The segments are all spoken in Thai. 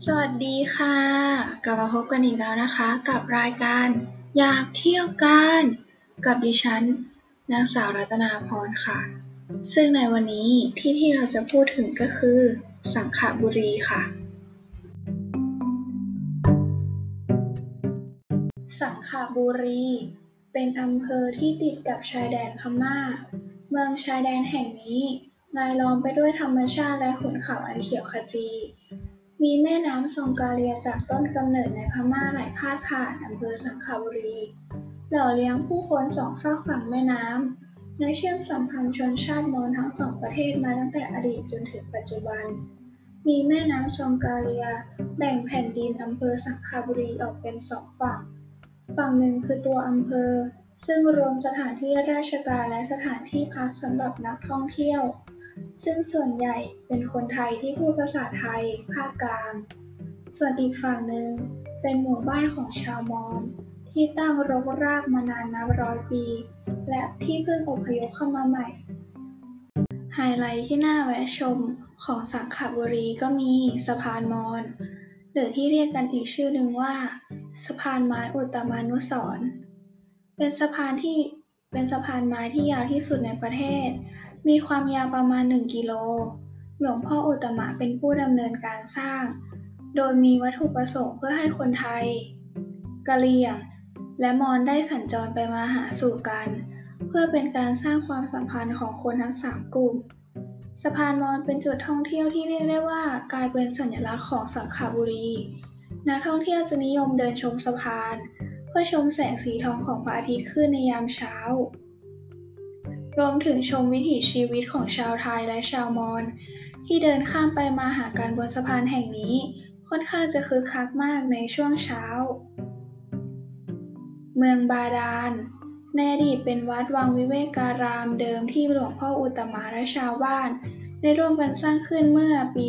สวัสดีค่ะ กลับมาพบกันอีกแล้วนะคะ กับรายการอยากเที่ยวกันกับดิฉันนางสาวรัตนาพรค่ะ ซึ่งในวันนี้ที่ที่เราจะพูดถึงก็คือ สังขบุรีค่ะ สังขบุรี เป็นอำเภอที่ติดกับชายแดนพม่า เมืองชายแดนแห่งนี้รายล้อมไปด้วยธรรมชาติและขุนเขาอันเขียวขจี มีแม่น้ำซองกาเลียจากต้นกำเนิดในพม่าไหลพาดผ่านอำเภอสังขบุรี หล่อเลี้ยงผู้คนสองฝากฝั่งแม่น้ำและเชื่อมสัมพันธ์ชนชาติมอญทั้งสองประเทศมาตั้งแต่อดีตจนถึงปัจจุบัน มีแม่น้ำซองกาเลีย แบ่งแผ่นดินอำเภอสังขบุรีออกเป็นสองฝั่ง ฝั่งหนึ่งคือตัวอำเภอ ซึ่งรวมสถานที่ราชการและสถานที่พักสำหรับนักท่องเที่ยว ซึ่งส่วนใหญ่เป็นคนไทยที่พูดภาษาไทยภาคกลาง ส่วนอีกฝั่งหนึ่งเป็นหมู่บ้านของชาวมอญที่ตั้งรกรากมานานนับร้อยปี และที่เพิ่งอพยพเข้ามาใหม่ ไฮไลท์ที่น่าแวะชมของสังขบุรีก็มีสะพานมอญหรือที่เรียกกันอีกชื่อหนึ่งว่า สะพานไม้อุตมานุสรเป็นสะพานที่เป็นสะพานไม้ที่ยาวที่สุดในประเทศ มีความยาวประมาณ 1 กิโล หลวงพ่ออุตมะเป็นผู้ดำเนินการสร้าง โดยมีวัตถุประสงค์เพื่อให้คนไทย กะเหรี่ยง และมอญได้สัญจรไปมาหาสู่กัน เพื่อเป็นการสร้างความสัมพันธ์ของคนทั้งสามกลุ่ม สะพานมอญเป็นจุดท่องเที่ยวที่เรียกได้ว่ากลายเป็นสัญลักษณ์ของสังขบุรี นักท่องเที่ยวจะนิยมเดินชมสะพาน เพื่อชมแสงสีทองของพระอาทิตย์ขึ้นในยามเช้า รวมถึงชมวิถีชีวิตของชาวไทยและชาวมอญที่เดินข้ามไปมาหากันบนสะพานแห่งนี้ ค่อนข้างจะคึกคักมากในช่วงเช้า เมืองบาดาลในอดีตเป็นวัดวังวิเวการามเดิมที่หลวงพ่ออุตมะและชาวบ้าน ได้ร่วมกันสร้างขึ้นเมื่อปี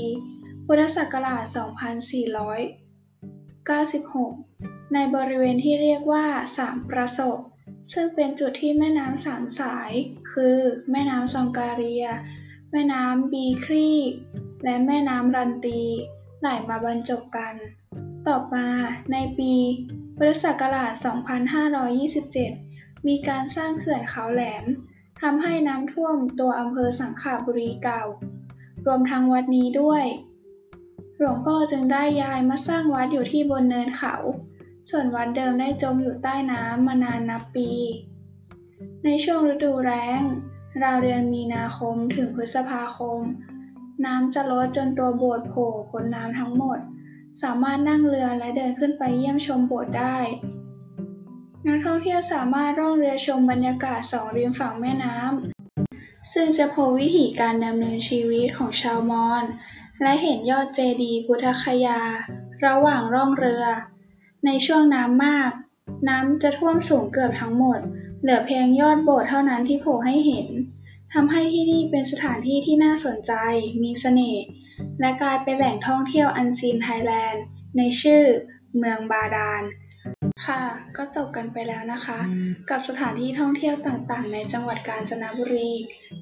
พุทธศักราช 2496 ในบริเวณที่เรียกว่าสามประสบ ซึ่งเป็นจุดที่แม่น้ำสามสาย คือ แม่น้ำซองการีย แม่น้ำบีครีและแม่น้ำรันตี ไหลมาบรรจบกัน ต่อมาในปีพุทธศักราช 2527 มีการสร้างเขื่อนเขาแหลมทำให้น้ำท่วมตัวอำเภอสังขบุรีเก่า รวมทั้งวัดนี้ด้วย หลวงพ่อจึงได้ย้ายมาสร้างวัดอยู่ที่บนเนินเขา ส่วนวัดเดิมได้จมอยู่ใต้น้ำมานานนับปี ในช่วงฤดูแล้ง ราวเดือนมีนาคมถึงพฤษภาคม น้ำจะลดจนตัวโบสถ์โผล่พ้นน้ำทั้งหมด สามารถนั่งเรือและเดินขึ้นไปเยี่ยมชมโบสถ์ได้ นักท่องเที่ยวสามารถร่องเรือชมบรรยากาศสองริมฝั่งแม่น้ำซึ่งจะพบวิถีการดำเนินชีวิตของชาวมอญและเห็นยอดเจดีย์พุทธคยา ระหว่างร่องเรือ ในช่วงน้ำมาก น้ำจะท่วมสูงเกือบทั้งหมด เหลือเพียงยอดโบสถ์เท่านั้นที่โผล่ให้เห็นทำให้ที่นี่เป็นสถานที่ที่น่าสนใจ มีเสน่ห์ และกลายเป็นแหล่งท่องเที่ยวอันซีนไทยแลนด์ ในชื่อ เมืองบาดาล ค่ะ ก็จบกันไปแล้วนะคะ กับสถานที่ท่องเที่ยวต่างๆ ในจังหวัดกาญจนบุรี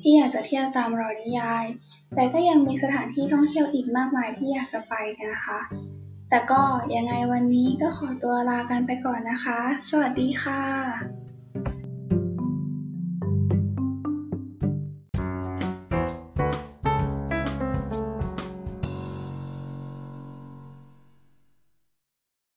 ที่อยากจะเที่ยวตามรอยนิยาย แต่ก็ยังมีสถานที่ท่องเที่ยวอีกมากมายที่อยากจะไปกันนะคะ แต่ก็ยังไงวันนี้ก็ขอตัวลากันไปก่อนนะคะ สวัสดีค่ะ